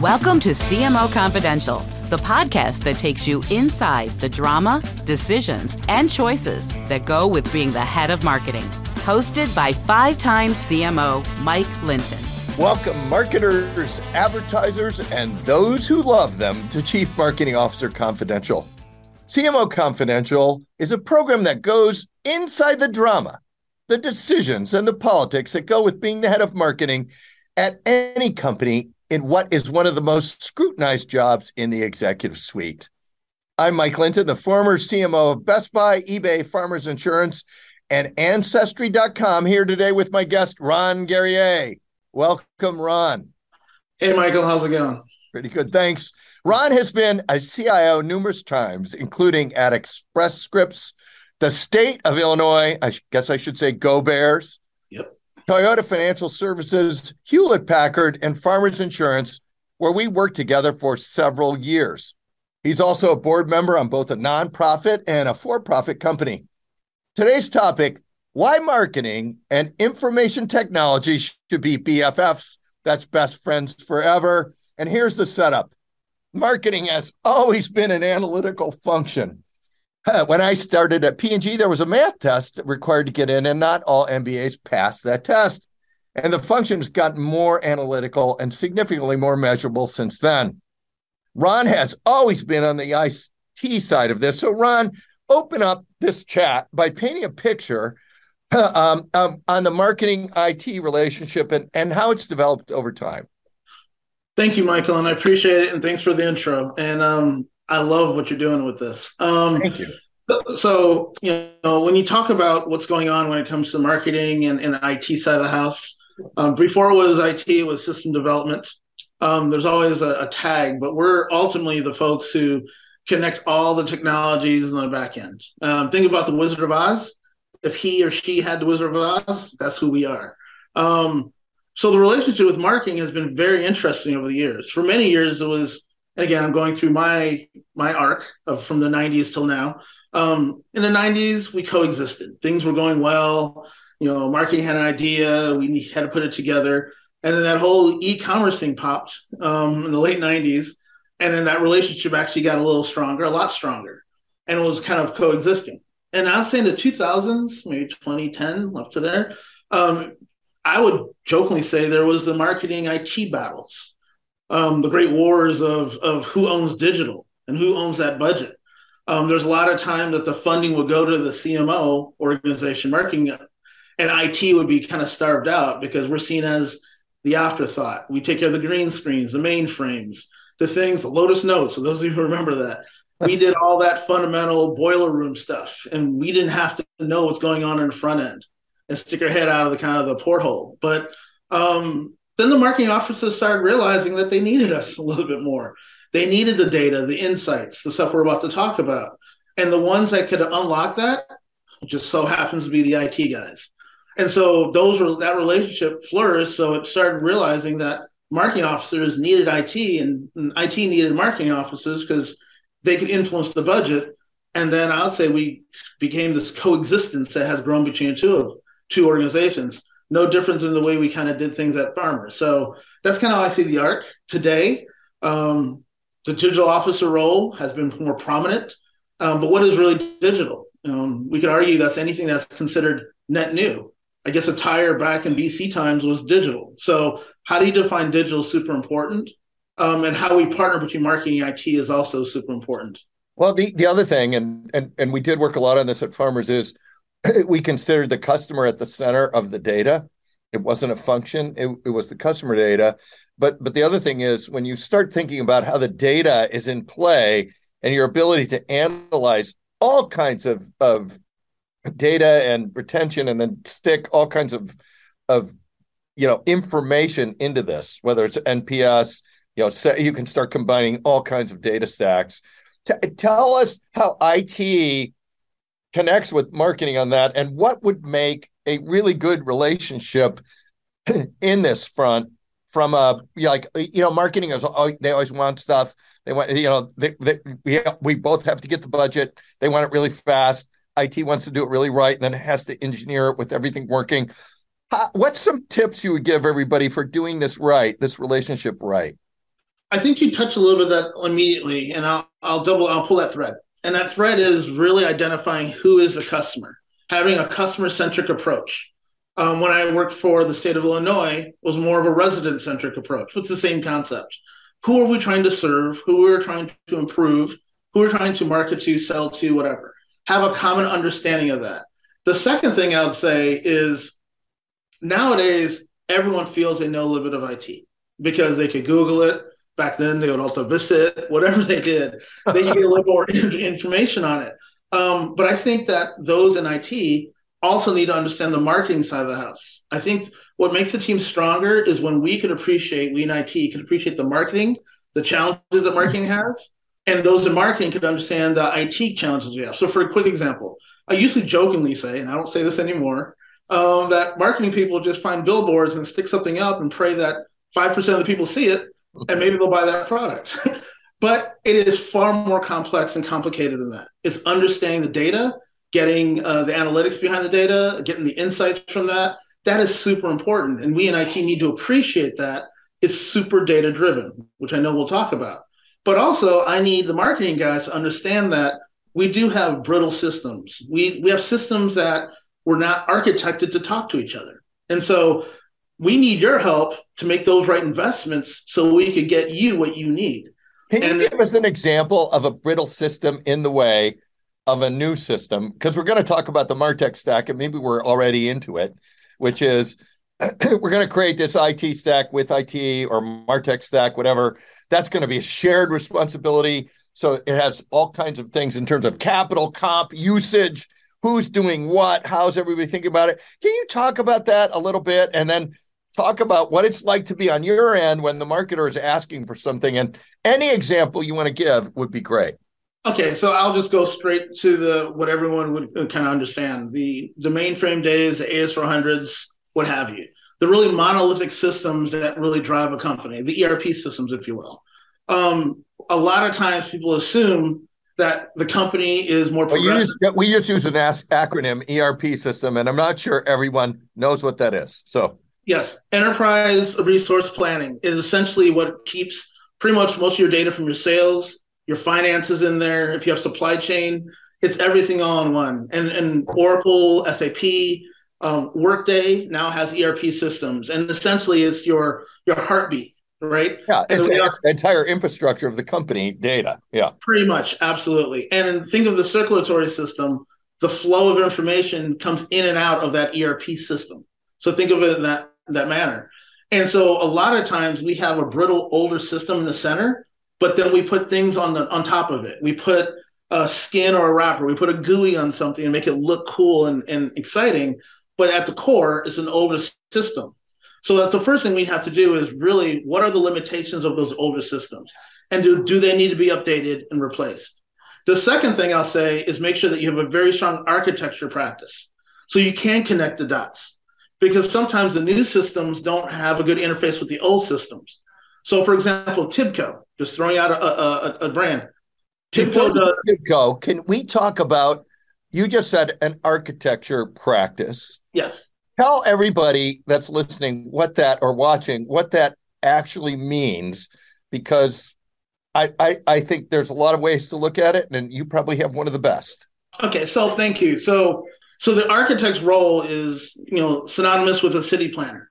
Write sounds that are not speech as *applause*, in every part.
Welcome to CMO Confidential, the podcast that takes you inside the drama, decisions, and choices that go with being the head of marketing. Hosted by five time CMO Mike Linton. Welcome, marketers, advertisers, and those who love them to Chief Marketing Officer Confidential. CMO Confidential is a program that goes inside the drama, the decisions, and the politics that go with being the head of marketing at any company in what is one of the most scrutinized jobs in the executive suite. I'm Mike Linton, the former CMO of Best Buy, eBay, Farmers Insurance, and Ancestry.com, here today with my guest, Ron Guerrier. Welcome, Ron. Hey, Michael, how's it going? Pretty good, thanks. Ron has been a CIO numerous times, including at Express Scripts, the state of Illinois. I guess I should say Go Bears, Toyota Financial Services, Hewlett Packard, and Farmers Insurance, where we worked together for several years. He's also a board member on both a nonprofit and a for profit company. Today's topic why marketing and information technology should be BFFs. That's best friends forever. And here's the setup marketing has always been an analytical function. *laughs* when I started at P&G, there was a math test required to get in, and not all MBAs passed that test. And the function's gotten more analytical and significantly more measurable since then. Ron has always been on the IT side of this. So, Ron, open up this chat by painting a picture *clears throat* um, um, on the marketing IT relationship and, and how it's developed over time. Thank you, Michael, and I appreciate it. And thanks for the intro. And um, I love what you're doing with this. Um, Thank you. So, you know, when you talk about what's going on when it comes to marketing and, and IT side of the house, um, before it was IT, it was system development. Um, there's always a, a, tag, but we're ultimately the folks who connect all the technologies in the back end. Um, think about the Wizard of Oz. If he or she had the Wizard of Oz, that's who we are. Um, so the relationship with marketing has been very interesting over the years. For many years, it was and again, I'm going through my my arc of from the 90s till now. Um, in the 90s, we coexisted. Things were going well. You know, marketing had an idea. We had to put it together. And then that whole e-commerce thing popped um, in the late 90s. And then that relationship actually got a little stronger, a lot stronger. And it was kind of coexisting. And I'd say in the 2000s, maybe 2010, up to there, um, I would jokingly say there was the marketing IT battles um, the great wars of of who owns digital and who owns that budget. Um, there's a lot of time that the funding would go to the CMO organization, marketing, and IT would be kind of starved out because we're seen as the afterthought. We take care of the green screens, the mainframes, the things, the Lotus Notes. So those of you who remember that, we did all that fundamental boiler room stuff, and we didn't have to know what's going on in the front end and stick our head out of the kind of the porthole. But um, then the marketing officers started realizing that they needed us *laughs* a little bit more. They needed the data, the insights, the stuff we're about to talk about. And the ones that could unlock that just so happens to be the IT guys. And so those were that relationship flourished. So it started realizing that marketing officers needed IT and, and IT needed marketing officers because they could influence the budget. And then I would say we became this coexistence that has grown between two of two organizations no different than the way we kind of did things at Farmers. So that's kind of how I see the arc today. Um, the digital officer role has been more prominent, um, but what is really digital? Um, we could argue that's anything that's considered net new. I guess a tire back in BC times was digital. So how do you define digital? Super important, um, and how we partner between marketing and IT is also super important. Well, the the other thing, and and and we did work a lot on this at Farmers, is *clears throat* we considered the customer at the center of the data. It wasn't a function; it, it was the customer data. But but the other thing is when you start thinking about how the data is in play and your ability to analyze all kinds of of data and retention, and then stick all kinds of of you know information into this, whether it's NPS, you know, you can start combining all kinds of data stacks. T- tell us how IT connects with marketing on that and what would make a really good relationship *clears throat* in this front from a like you know marketing is they always want stuff. They want you know they, they, we, we both have to get the budget. They want it really fast. It wants to do it really right and then it has to engineer it with everything working. What's some tips you would give everybody for doing this right this relationship right? I think you touched a little bit of that immediately, and I'll I'll double I'll pull that thread. And that thread is really identifying who is the customer, having a customer centric approach. Um, when I worked for the state of Illinois, was more of a resident centric approach. It's the same concept. Who are we trying to serve? Who are we trying to improve? Who are we trying to market to, sell to, whatever? Have a common understanding of that. The second thing I would say is nowadays everyone feels they know a little bit of IT because they could Google it. Back then, they would also visit *laughs* whatever they did. They get a little more *laughs* information on it. Um, but I think that those in IT also need to understand the marketing side of the house. I think what makes the team stronger is when we can appreciate, we in IT can appreciate the marketing, the challenges that marketing has, and those in marketing could understand the IT challenges we have. So, for a quick example, I used to jokingly say, and I don't say this anymore, um, that marketing people just find billboards and stick something up and pray that 5% of the people see it and maybe they'll buy that product. *laughs* but it is far more complex and complicated than that. It's understanding the data, getting uh, the analytics behind the data, getting the insights from that. That is super important. And we in IT need to appreciate that it's super data driven, which I know we'll talk about. But also, I need the marketing guys to understand that we do have brittle systems. We, we have systems that were not architected to talk to each other. And so we need your help to make those right investments so we could get you what you need. Can you and, give us an example of a brittle system in the way of a new system? Because we're going to talk about the Martech stack, and maybe we're already into it, which is *clears throat* we're going to create this IT stack with IT or Martech stack, whatever. That's going to be a shared responsibility. So it has all kinds of things in terms of capital, comp, usage, who's doing what, how's everybody thinking about it. Can you talk about that a little bit? And then talk about what it's like to be on your end when the marketer is asking for something and any example you want to give would be great okay so i'll just go straight to the what everyone would kind of understand the the mainframe days the as400s what have you the really monolithic systems that really drive a company the erp systems if you will um, a lot of times people assume that the company is more progressive. Well, we just use an acronym ERP system, and I'm not sure everyone knows what that is. So Yes, enterprise resource planning is essentially what keeps pretty much most of your data from your sales, your finances in there. If you have supply chain, it's everything all in one. And and Oracle, SAP, um, Workday now has ERP systems, and essentially it's your your heartbeat, right? Yeah, it's, it's the entire infrastructure of the company data. Yeah, pretty much, absolutely. And think of the circulatory system. The flow of information comes in and out of that ERP system. So think of it in that that manner. And so a lot of times we have a brittle older system in the center, but then we put things on the on top of it. We put a skin or a wrapper, we put a GUI on something and make it look cool and, and exciting. But at the core, it's an older system. So that's the first thing we have to do is really what are the limitations of those older systems? And do, do they need to be updated and replaced? The second thing I'll say is make sure that you have a very strong architecture practice. So you can connect the dots because sometimes the new systems don't have a good interface with the old systems. So, for example, Tibco, just throwing out a, a, a brand. Tibco, does, Tibco, can we talk about? You just said an architecture practice. Yes. Tell everybody that's listening what that or watching what that actually means, because I, I, I think there's a lot of ways to look at it, and you probably have one of the best. Okay, so thank you. So so the architect's role is, you know, synonymous with a city planner.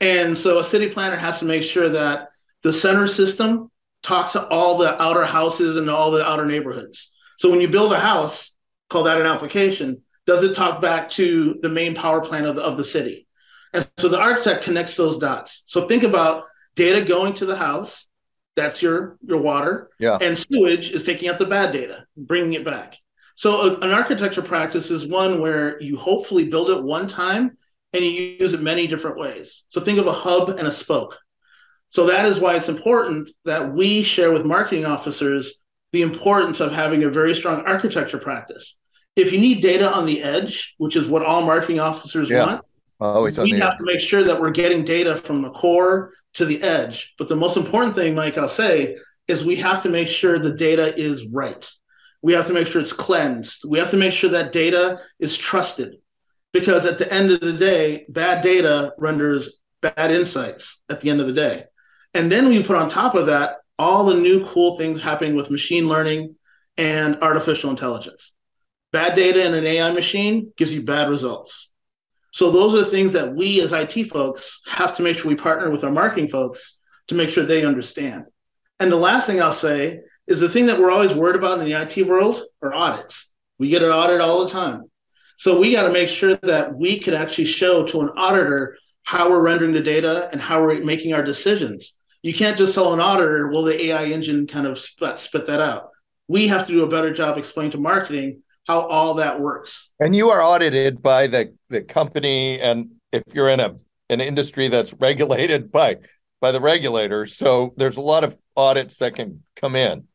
And so a city planner has to make sure that the center system talks to all the outer houses and all the outer neighborhoods. So when you build a house, call that an application, does it talk back to the main power plant of the, of the city? And so the architect connects those dots. So think about data going to the house, that's your your water, yeah. and sewage is taking out the bad data, bringing it back. So an architecture practice is one where you hopefully build it one time and you use it many different ways. So think of a hub and a spoke. So that is why it's important that we share with marketing officers the importance of having a very strong architecture practice. If you need data on the edge, which is what all marketing officers yeah. want, Always we have edge. to make sure that we're getting data from the core to the edge. But the most important thing, Mike, I'll say, is we have to make sure the data is right. We have to make sure it's cleansed. We have to make sure that data is trusted because at the end of the day, bad data renders bad insights at the end of the day. And then we put on top of that all the new cool things happening with machine learning and artificial intelligence. Bad data in an AI machine gives you bad results. So those are the things that we as IT folks have to make sure we partner with our marketing folks to make sure they understand. And the last thing I'll say is the thing that we're always worried about in the IT world are audits. We get an audit all the time. So we got to make sure that we can actually show to an auditor how we're rendering the data and how we're making our decisions. You can't just tell an auditor, well, the AI engine kind of spit, spit that out. We have to do a better job explaining to marketing how all that works. And you are audited by the, the company, and if you're in a an industry that's regulated by by the regulators, so there's a lot of audits that can come in.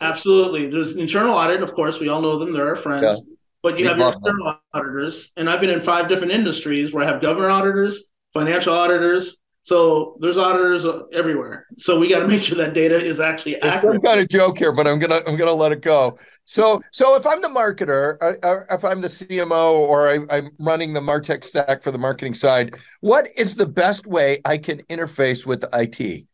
Absolutely, there's internal audit, of course. We all know them; they're our friends. Yes. But you we have your external them. auditors, and I've been in five different industries where I have government auditors, financial auditors, so there's auditors everywhere. So we got to make sure that data is actually accurate. It's some kind of joke here, but I'm gonna I'm gonna let it go. So so if I'm the marketer, or, uh, if I'm the CMO, or I, am running the Martech stack for the marketing side, what is the best way I can interface with IT?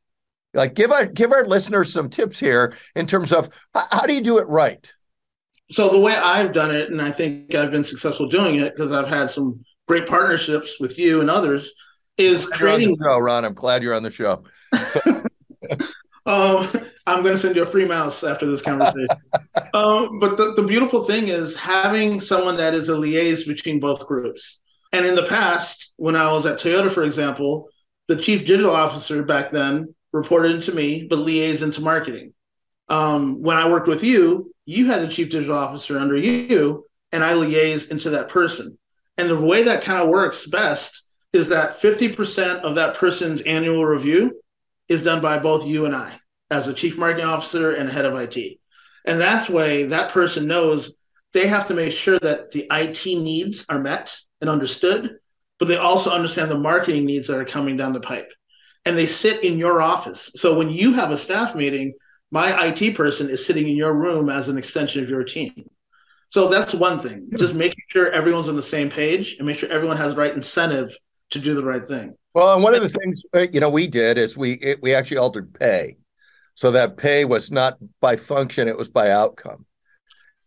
Like give our give our listeners some tips here in terms of how, how do you do it right? So the way I've done it, and I think I've been successful doing it because I've had some great partnerships with you and others is creating. show, Ron. I'm glad you're on the show. So... *laughs* um, I'm going to send you a free mouse after this conversation. *laughs* um, but the, the beautiful thing is having someone that is a liaison between both groups. And in the past, when I was at Toyota, for example, the chief digital officer back then reported to me, but liaised to marketing. Um, when I worked with you, you had the chief digital officer under you, and I liaised into that person. And the way that kind of works best is that 50% of that person's annual review is done by both you and I as a chief marketing officer and head of IT. And that way, that person knows they have to make sure that the IT needs are met and understood, but they also understand the marketing needs that are coming down the pipe. And they sit in your office. So when you have a staff meeting, my IT person is sitting in your room as an extension of your team. So that's one thing. Just making sure everyone's on the same page and make sure everyone has the right incentive to do the right thing. Well, and one of the things uh, you know we did is we it, we actually altered pay, so that pay was not by function; it was by outcome.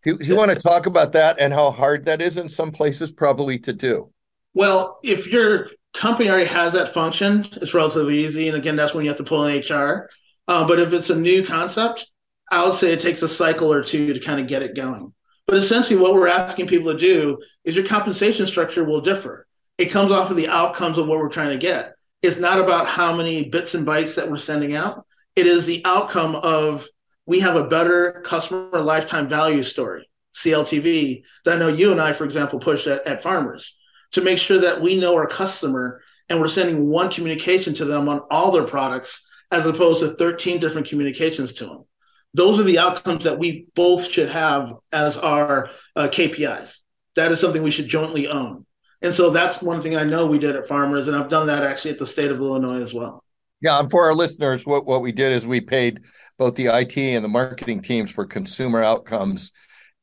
Do, do you want to talk about that and how hard that is in some places, probably to do? Well, if your company already has that function, it's relatively easy, and again, that's when you have to pull in HR. Uh, but if it's a new concept, I would say it takes a cycle or two to kind of get it going. But essentially, what we're asking people to do is your compensation structure will differ it comes off of the outcomes of what we're trying to get. It's not about how many bits and bytes that we're sending out. It is the outcome of we have a better customer lifetime value story, CLTV, that I know you and I, for example, pushed at, at farmers to make sure that we know our customer and we're sending one communication to them on all their products as opposed to 13 different communications to them. Those are the outcomes that we both should have as our uh, KPIs. That is something we should jointly own. And so that's one thing I know we did at Farmers, and I've done that actually at the state of Illinois as well. Yeah, and for our listeners, what, what we did is we paid both the IT and the marketing teams for consumer outcomes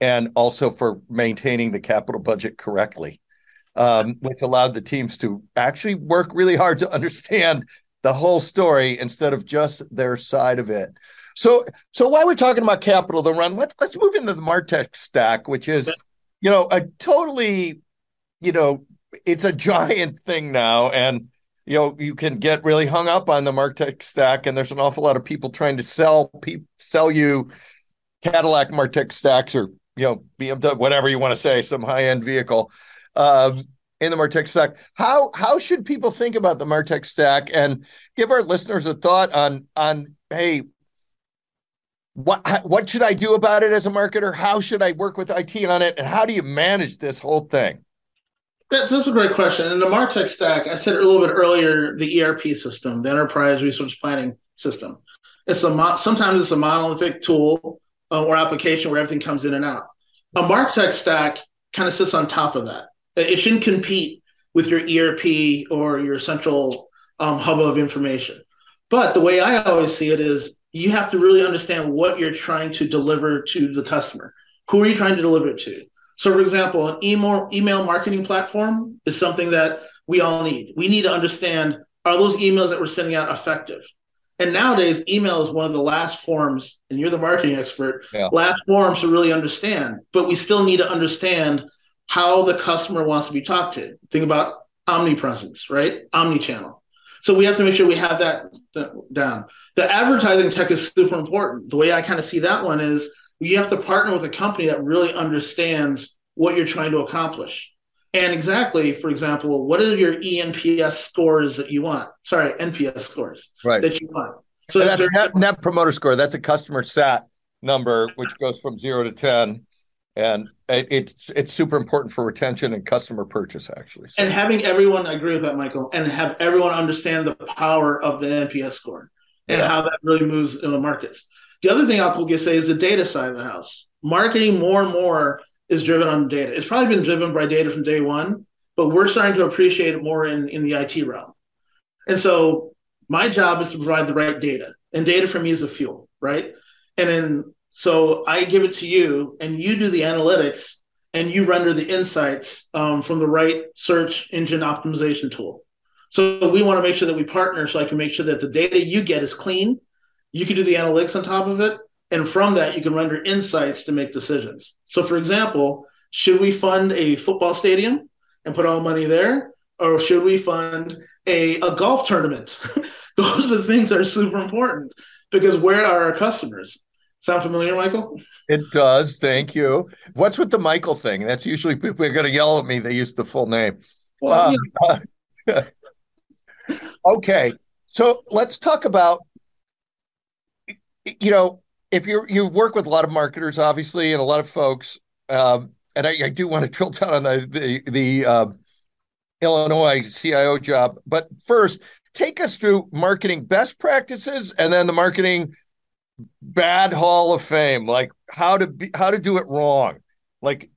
and also for maintaining the capital budget correctly, um, which allowed the teams to actually work really hard to understand the whole story instead of just their side of it. So, so while we're talking about capital, the run, let's let's move into the Martech stack, which is, you know, a totally you know, it's a giant thing now. And, you know, you can get really hung up on the Martech stack. And there's an awful lot of people trying to sell people sell you Cadillac Martech stacks or, you know, BMW, whatever you want to say, some high-end vehicle. Um, in the Martech stack. How how should people think about the Martech stack and give our listeners a thought on on hey what what should I do about it as a marketer? How should I work with IT on it? And how do you manage this whole thing? That's, that's a great question. In the Martech stack, I said a little bit earlier, the ERP system, the Enterprise Resource Planning System. It's a mo- sometimes it's a monolithic tool uh, or application where everything comes in and out. A Martech stack kind of sits on top of that. It shouldn't compete with your ERP or your central um, hub of information. But the way I always see it is you have to really understand what you're trying to deliver to the customer. Who are you trying to deliver it to? So, for example, an email email marketing platform is something that we all need. We need to understand are those emails that we're sending out effective? And nowadays, email is one of the last forms, and you're the marketing expert, yeah. last forms to really understand. But we still need to understand how the customer wants to be talked to. Think about omnipresence, right? Omni-channel. So we have to make sure we have that down. The advertising tech is super important. The way I kind of see that one is you have to partner with a company that really understands what you're trying to accomplish. And exactly, for example, what are your ENPS scores that you want? Sorry, NPS scores right. that you want. So that's net, net promoter score. That's a customer sat number, which goes from zero to ten, and it, it's it's super important for retention and customer purchase, actually. So. And having everyone agree with that, Michael, and have everyone understand the power of the NPS score and yeah. how that really moves in the markets. The other thing I'll probably say is the data side of the house. Marketing more and more is driven on data. It's probably been driven by data from day one, but we're starting to appreciate it more in, in the IT realm. And so my job is to provide the right data, and data for me is a fuel, right? And then so I give it to you, and you do the analytics, and you render the insights um, from the right search engine optimization tool. So we want to make sure that we partner so I can make sure that the data you get is clean. You can do the analytics on top of it, and from that, you can render insights to make decisions. So, for example, should we fund a football stadium and put all money there? Or should we fund a, a golf tournament? *laughs* Those are the things that are super important because where are our customers? Sound familiar, Michael? It does. Thank you. What's with the Michael thing? That's usually people are going to yell at me. They use the full name. Well, um, yeah. *laughs* okay. So let's talk about, you know, if you you work with a lot of marketers, obviously, and a lot of folks, um, and I, I, do want to *laughs* drill down on the the, the uh, Illinois CIO job. But first, take us through marketing best practices, and then the marketing bad Hall of Fame, like how to be how to do it wrong, like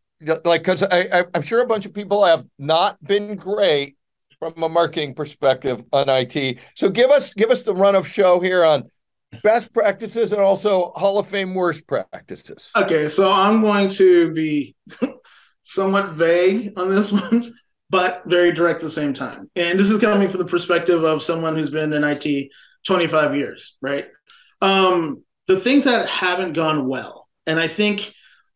like because I, I I'm sure a bunch of people have not been great from a marketing perspective on IT. So give us give us the run of show here on best practices and also Hall of Fame worst practices. Okay, so I'm going to be *laughs* somewhat vague on this *laughs* one, but very direct at the same time. And this is coming from the perspective of someone who's been in IT 25 years, right? Um, the things that haven't gone well, and I think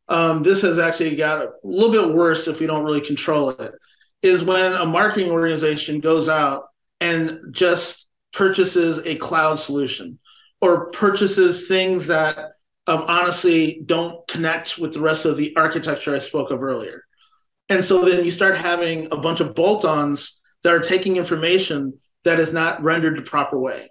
um, this has actually got a little bit worse if we don't really control it, is when a marketing organization goes out and just purchases a cloud solution or purchases things that um, honestly don't connect with the rest of the architecture I spoke of earlier. And so then you start having a bunch of bolt ons that are taking information that is not rendered the proper way.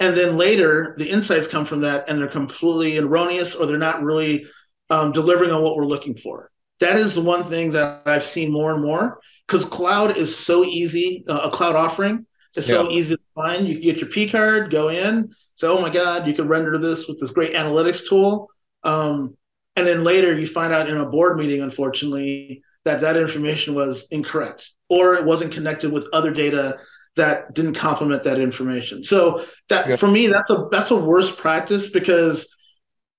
And then later, the insights come from that and they're completely erroneous or they're not really um, delivering on what we're looking for. That is the one thing that I've seen more and more because cloud is so easy, uh, a cloud offering is yeah. so easy to find. You get your P card, go in, say, oh my God, you can render this with this great analytics tool. Um, and then later you find out in a board meeting, unfortunately, that that information was incorrect or it wasn't connected with other data that didn't complement that information. So that yeah. for me, that's a that's a worst practice because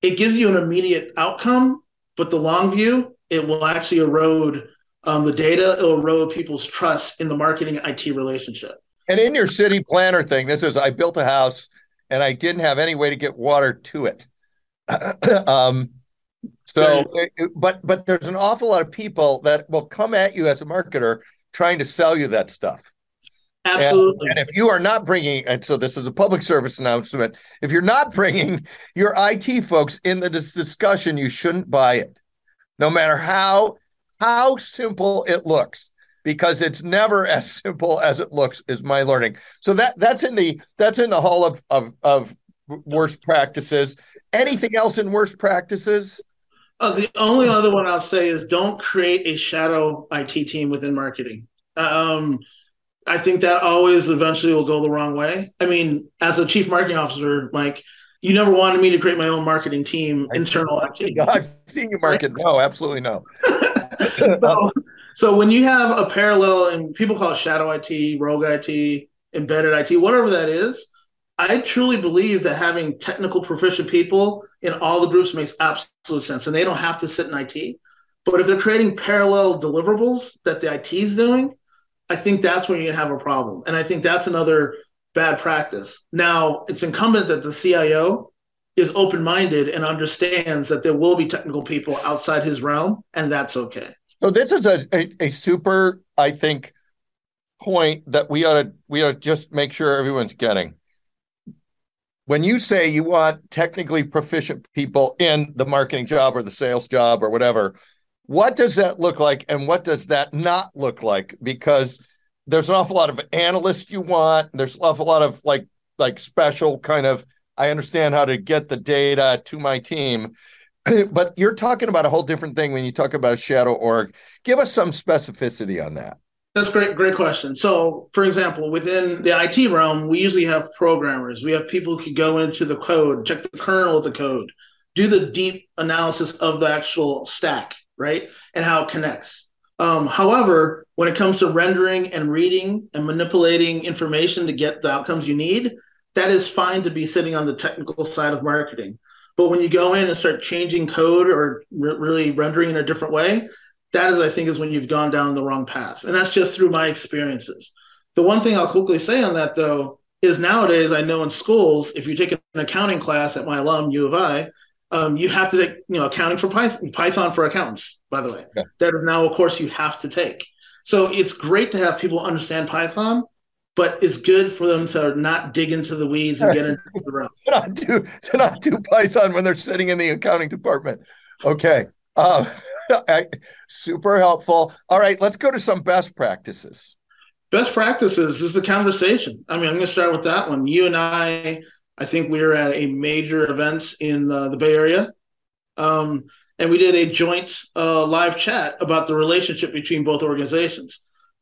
it gives you an immediate outcome, but the long view, it will actually erode um, the data, it'll erode people's trust in the marketing IT relationship. And in your city planner thing, this is I built a house and I didn't have any way to get water to it. *clears throat* um, so, but but there's an awful lot of people that will come at you as a marketer trying to sell you that stuff. Absolutely. And, and, if you are not bringing, and so this is a public service announcement, if you're not bringing your IT folks in the discussion, you shouldn't buy it, no matter how how simple it looks because it's never *laughs* as simple as it looks is my learning. So that that's in the that's in the hall of of, of worst practices. Anything else in worst practices? Uh, the only other one i'll say is don't create a shadow it team within marketing. Um, i think that always eventually will go the wrong way i mean as a chief marketing officer mike you never wanted me to create my own marketing team I internal *laughs* I've seen you market. No, absolutely no. *laughs* so, so when you have a parallel, and people call it shadow IT, rogue IT, embedded IT, whatever that is, I truly believe that having technical proficient people in all the groups makes absolute sense, and they don't have to sit in IT. But if they're creating parallel deliverables that the IT is doing, I think that's when you have a problem. And I think that's another bad practice. Now, it's incumbent that the CIO is open minded and understands that there will be technical people outside his realm, and that's okay. So this is a, a, a super, I think, point that we ought to we ought to just make sure everyone's getting. When you say you want technically proficient people in the marketing job or the sales job or whatever, what does that look like and what does that not look like? Because there's an awful lot of analysts you want. There's an awful lot of like like special kind of I understand how to get the data to my team. *clears throat* but you're talking about a whole different thing when you talk about shadow org. Give us some specificity on that. That's great, great question. So, for example, within the IT realm, we usually have programmers. We have people who can go into the code, check the kernel of the code, do the deep analysis of the actual stack, right, and how it connects. Um, however, when it comes to rendering and reading and manipulating information to get the outcomes you need, that is fine to be sitting on the technical side of marketing. But when you go in and start changing code or re- really rendering in a different way, that is, I think, is when you've gone down the wrong path. And that's just through my experiences. The one thing I'll quickly say on that, though, is nowadays I know in schools, if you take an accounting class at my alum, U of I, um, you have to take, you know, accounting for Python, Python for accountants, by the way. Okay. That is now a course you have to take. So it's great to have people understand Python, but it's good for them to not dig into the weeds and get into the realm. *laughs* to not do to not do Python when they're sitting in the accounting department. Okay. Um, *laughs* super helpful. All right, let's go to some best practices. Best practices is the conversation. I mean, I'm going to start with that one. You and I, I think we were at a major event in uh, the Bay Area, um, and we did a joint uh, live chat about the relationship between both organizations.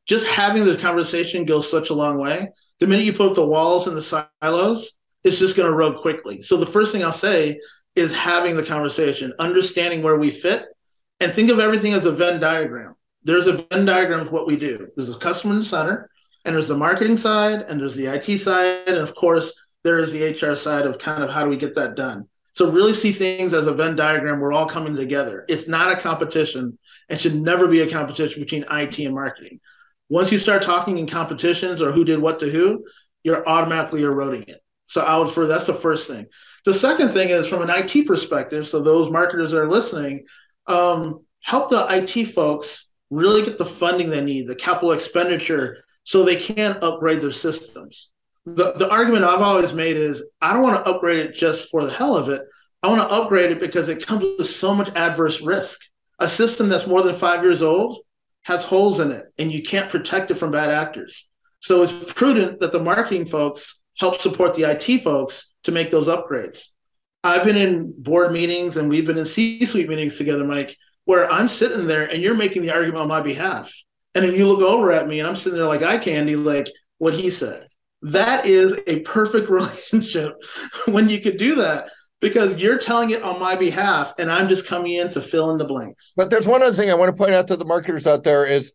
Just having the conversation goes such a long way. The minute you put the walls and the silos, it's just going to erode quickly. So the first thing I'll say is having the conversation, understanding where we fit, and think of everything as a Venn diagram. There's a Venn diagram of what we do. There's a customer in the center, and there's the marketing side, and there's the IT side, and of course, there is the HR side of kind of how do we get that done. So really see things as a Venn diagram. We're all coming together. It's not a competition and should never be a competition between IT and marketing. Once you start talking in competitions or who did what to who, you're automatically eroding it. So I would for that's the first thing. The second thing is from an IT perspective. So those marketers that are listening, um, help the IT folks really get the funding they need, the capital expenditure, so they can upgrade their systems. The, the argument I've always made is I don't want to upgrade it just for the hell of it. I want to upgrade it because it comes with so much adverse risk. A system that's more than five years old has holes in it, and you can't protect it from bad actors. So it's prudent that the marketing folks help support the IT folks to make those upgrades. I've been in board meetings and we've been in C-suite meetings together, Mike, where I'm sitting there and you're making the argument on my behalf. And then you look over at me and I'm sitting there like eye candy, like what he said. That is a perfect *laughs* relationship when you could do that because you're telling it on my behalf and I'm just coming in to fill in the blanks. But there's one other thing I want to point out to the marketers out there is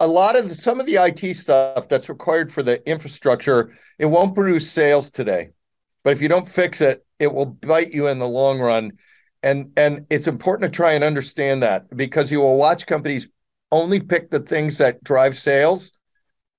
a lot of the, some of the IT stuff that's required for the infrastructure, it won't produce sales today. But if you don't fix it, it will bite you in the long run. And and it's important to try and understand that because you will watch companies only pick the things that drive sales,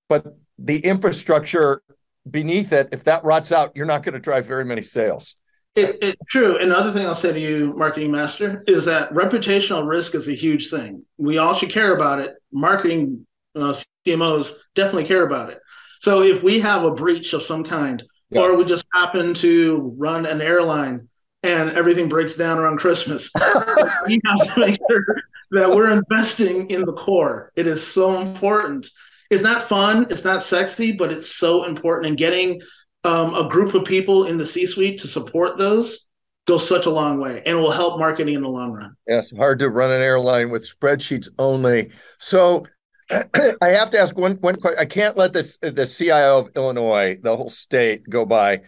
but the infrastructure beneath it, if that rots out, you're not going to drive very many sales. It, it's true. Another thing I'll say to you, marketing master, is that reputational risk is a huge thing. We all should care about it. Marketing uh, CMOs definitely care about it. So if we have a breach of some kind, yes. or we just happen to run an airline and everything breaks down around Christmas. *laughs* we have to make sure that we're investing in the core. It is so important. It's not fun, it's not sexy, but it's so important. And getting um, a group of people in the C suite to support those goes such a long way and will help marketing in the long run. Yes, hard to run an airline with spreadsheets only. So *clears throat* I have to ask one one question. I can't let this the CIO of Illinois, the whole state, go by,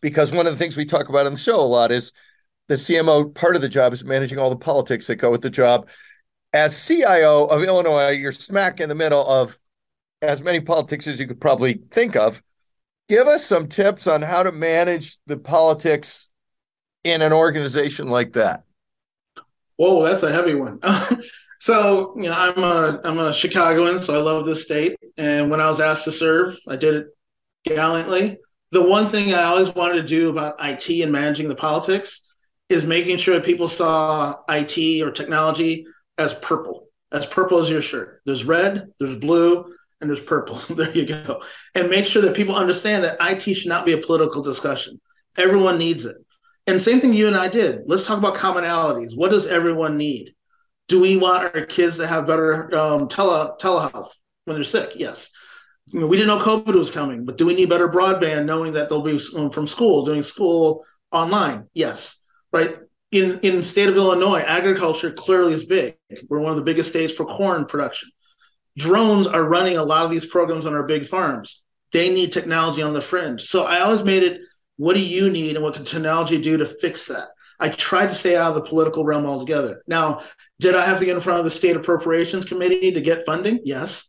because one of the things we talk about on the show a lot is the CMO. Part of the job is managing all the politics that go with the job. As CIO of Illinois, you're smack in the middle of as many politics as you could probably think of. Give us some tips on how to manage the politics in an organization like that. Whoa, that's a heavy one. *laughs* So, you know, I'm a I'm a Chicagoan, so I love this state. And when I was asked to serve, I did it gallantly. the one thing I always wanted to do about IT and managing the politics is making sure that people saw IT or technology as purple, as purple as your shirt. There's red, there's blue, and there's purple. *laughs* there you go. And make sure that people understand that IT should not be a political discussion. Everyone needs it. And same thing you and I did. Let's talk about commonalities. What does everyone need? Do we want our kids to have better um, tele telehealth when they're sick? Yes. we didn't know COVID was coming, but do we need better broadband knowing that they'll be um, from school, doing school online? Yes. Right. In in state of Illinois, agriculture clearly is big. We're one of the biggest states for corn production. Drones are running a lot of these programs on our big farms. They need technology on the fringe. So I always made it what do you need and what can technology do to fix that? I tried to stay out of the political realm altogether. Now, did I have to get in front of the state appropriations committee to get funding? Yes.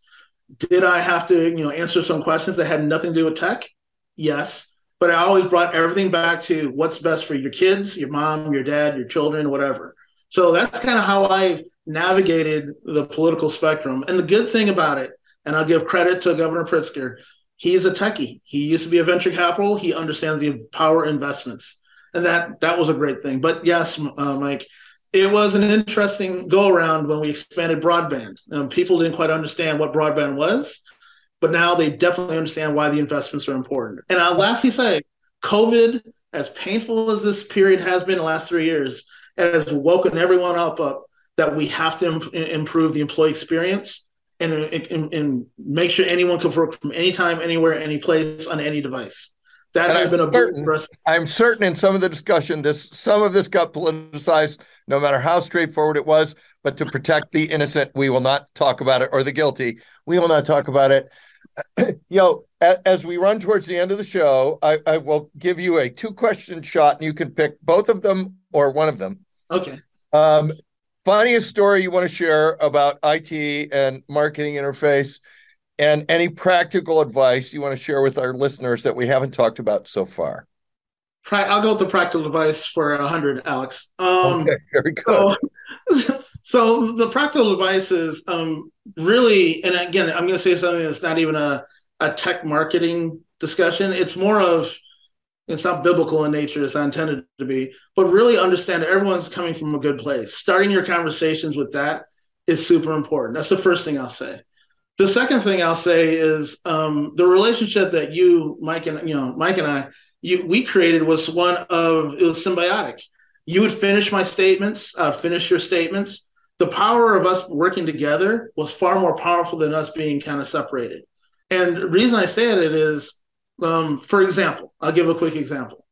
Did I have to, you know, answer some questions that had nothing to do with tech? Yes. But I always brought everything back to what's best for your kids, your mom, your dad, your children, whatever. So that's kind of how I navigated the political spectrum. And the good thing about it, and I'll give credit to Governor Pritzker, he's a techie. He used to be a venture capital. He understands the power investments, and that that was a great thing. But yes, uh, Mike, it was an interesting go around when we expanded broadband. Um, people didn't quite understand what broadband was, but now they definitely understand why the investments are important. And I'll lastly say, COVID, as painful as this period has been the last three years, it has woken everyone up up that we have to Im- improve the employee experience and, and, and make sure anyone can work from anytime, anywhere, any place on any device. That has been a certain, I'm certain in some of the discussion, this some of this got politicized, no matter how straightforward it was. But to protect the innocent, we will not talk about it, or the guilty, we will not talk about it. you know, as, as, we run towards the end of the show, I, I will give you a two question shot, and you can pick both of them or one of them. Okay. Um, funniest story you want to share about IT and marketing interface, and any practical advice you want to share with our listeners that we haven't talked about so far. I'll go with the practical advice for a hundred, Alex. Um, okay, very good. So, *laughs* so the practical advice is um, really, and again, I'm going to say something that's not even a, a tech marketing discussion. It's more of it's not biblical in nature, it's not intended to be, but really understand that everyone's coming from a good place. Starting your conversations with that is super important. That's the first thing I'll say. The second thing I'll say is um, the relationship that you, Mike, and you know, Mike and I, you, we created was one of it was symbiotic. You would finish my statements, uh, finish your statements. The power of us working together was far more powerful than us being kind of separated. And the reason I say it is um, for example, I'll give a quick example.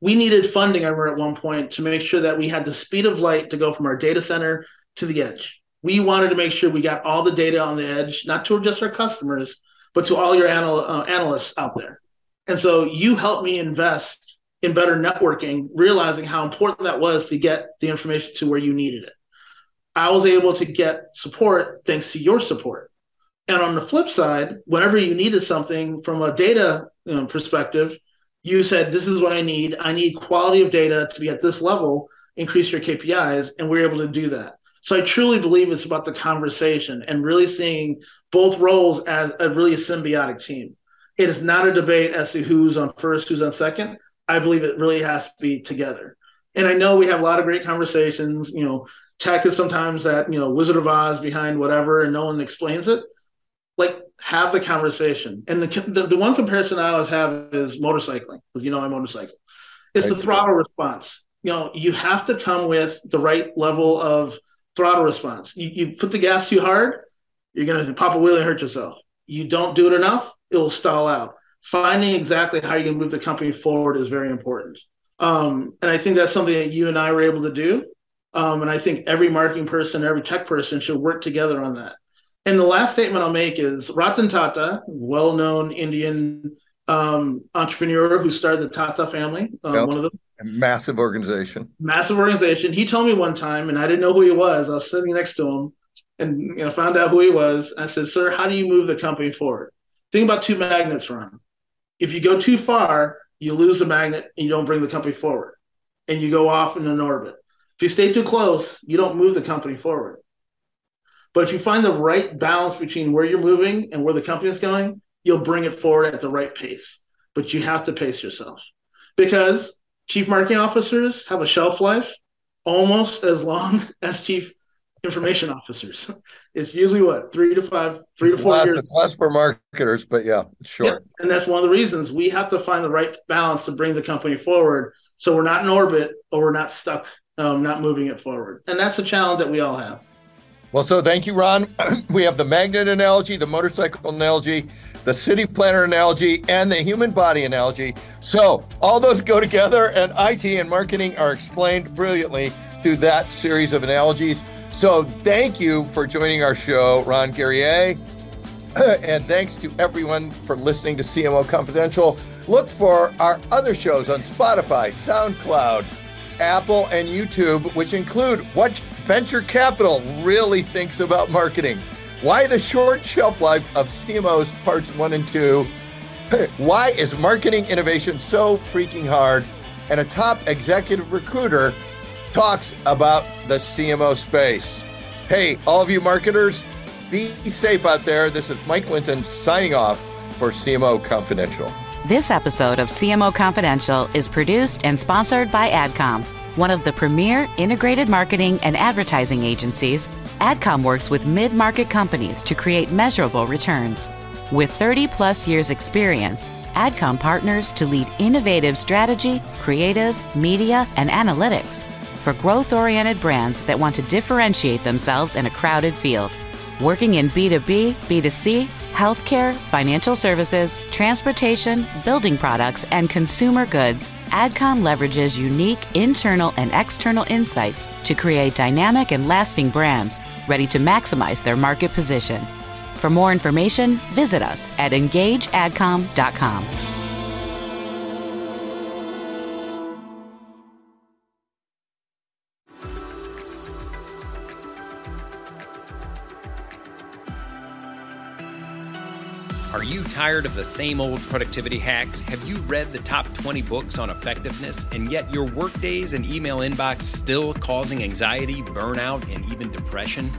We needed funding, I remember at one point, to make sure that we had the speed of light to go from our data center to the edge. We wanted to make sure we got all the data on the edge, not to just our customers, but to all your anal- uh, analysts out there. And so you helped me invest in better networking, realizing how important that was to get the information to where you needed it. I was able to get support thanks to your support. And on the flip side, whenever you needed something from a data you know, perspective, you said, This is what I need. I need quality of data to be at this level, increase your KPIs. And we're able to do that. So I truly believe it's about the conversation and really seeing both roles as a really symbiotic team. It is not a debate as to who's on first, who's on second. I believe it really has to be together. And I know we have a lot of great conversations. You know, tech is sometimes that, you know, Wizard of Oz behind whatever and no one explains it. Like have the conversation. And the, the, the one comparison I always have is motorcycling, because you know I motorcycle. It's the throttle response. You know, you have to come with the right level of throttle response. You, you put the gas too hard, you're going to pop a wheel and hurt yourself. You don't do it enough, it'll stall out. Finding exactly how you can move the company forward is very important. Um, and I think that's something that you and I were able to do. Um, and I think every marketing person, every tech person should work together on that. And the last statement I'll make is Ratan Tata, well-known Indian um, entrepreneur who started the Tata family, uh, yep. one of the massive organization. Massive organization. He told me one time, and I didn't know who he was. I was sitting next to him, and you know, found out who he was. I said, "Sir, how do you move the company forward?" Think about two magnets, Ron. If you go too far, you lose the magnet and you don't bring the company forward, and you go off in an orbit. If you stay too close, you don't move the company forward. But if you find the right balance between where you're moving and where the company is going, you'll bring it forward at the right pace. but you have to pace yourself because chief marketing officers have a shelf life almost as long *laughs* as chief information officers. It's usually what three to five, three it's to four less, years. It's less for marketers, but yeah, it's short. Yeah. And that's one of the reasons we have to find the right balance to bring the company forward, so we're not in orbit or we're not stuck, um, not moving it forward. And that's a challenge that we all have. Well, so thank you, Ron. *clears throat* we have the magnet analogy, the motorcycle analogy, the city planner analogy, and the human body analogy. So all those go together, and IT and marketing are explained brilliantly through that series of analogies. So thank you for joining our show, Ron Guerrier. *clears throat* and thanks to everyone for listening to CMO Confidential. Look for our other shows on Spotify, SoundCloud, Apple, and YouTube, which include what venture capital really thinks about marketing, why the short shelf life of CMOs parts one and two, *laughs* why is marketing innovation so freaking hard, and a top executive recruiter talks about the CMO space. Hey, all of you marketers, be safe out there. This is Mike Linton signing off for CMO Confidential. This episode of CMO Confidential is produced and sponsored by AdCom, one of the premier integrated marketing and advertising agencies. AdCom works with mid market companies to create measurable returns. With 30 plus years' experience, AdCom partners to lead innovative strategy, creative, media, and analytics for growth oriented brands that want to differentiate themselves in a crowded field. Working in B2B, B2C, healthcare, financial services, transportation, building products, and consumer goods, AdCom leverages unique internal and external insights to create dynamic and lasting brands ready to maximize their market position. For more information, visit us at engageadcom.com. you tired of the same old productivity hacks? Have you read the top 20 books on effectiveness and yet your workdays and email inbox still causing anxiety, burnout, and even depression?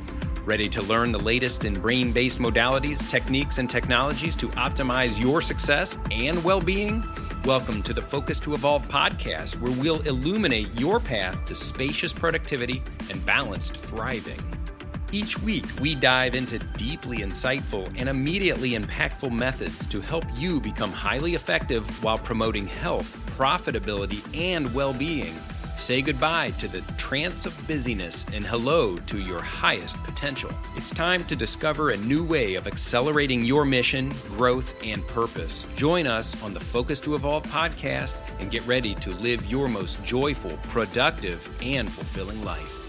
Ready to learn the latest in brain based modalities, techniques, and technologies to optimize your success and well being? Welcome to the Focus to Evolve podcast, where we'll illuminate your path to spacious productivity and balanced thriving. Each week, we dive into deeply insightful and immediately impactful methods to help you become highly effective while promoting health, profitability, and well being. Say goodbye to the trance of busyness and hello to your highest potential. It's time to discover a new way of accelerating your mission, growth, and purpose. Join us on the Focus to Evolve podcast and get ready to live your most joyful, productive, and fulfilling life.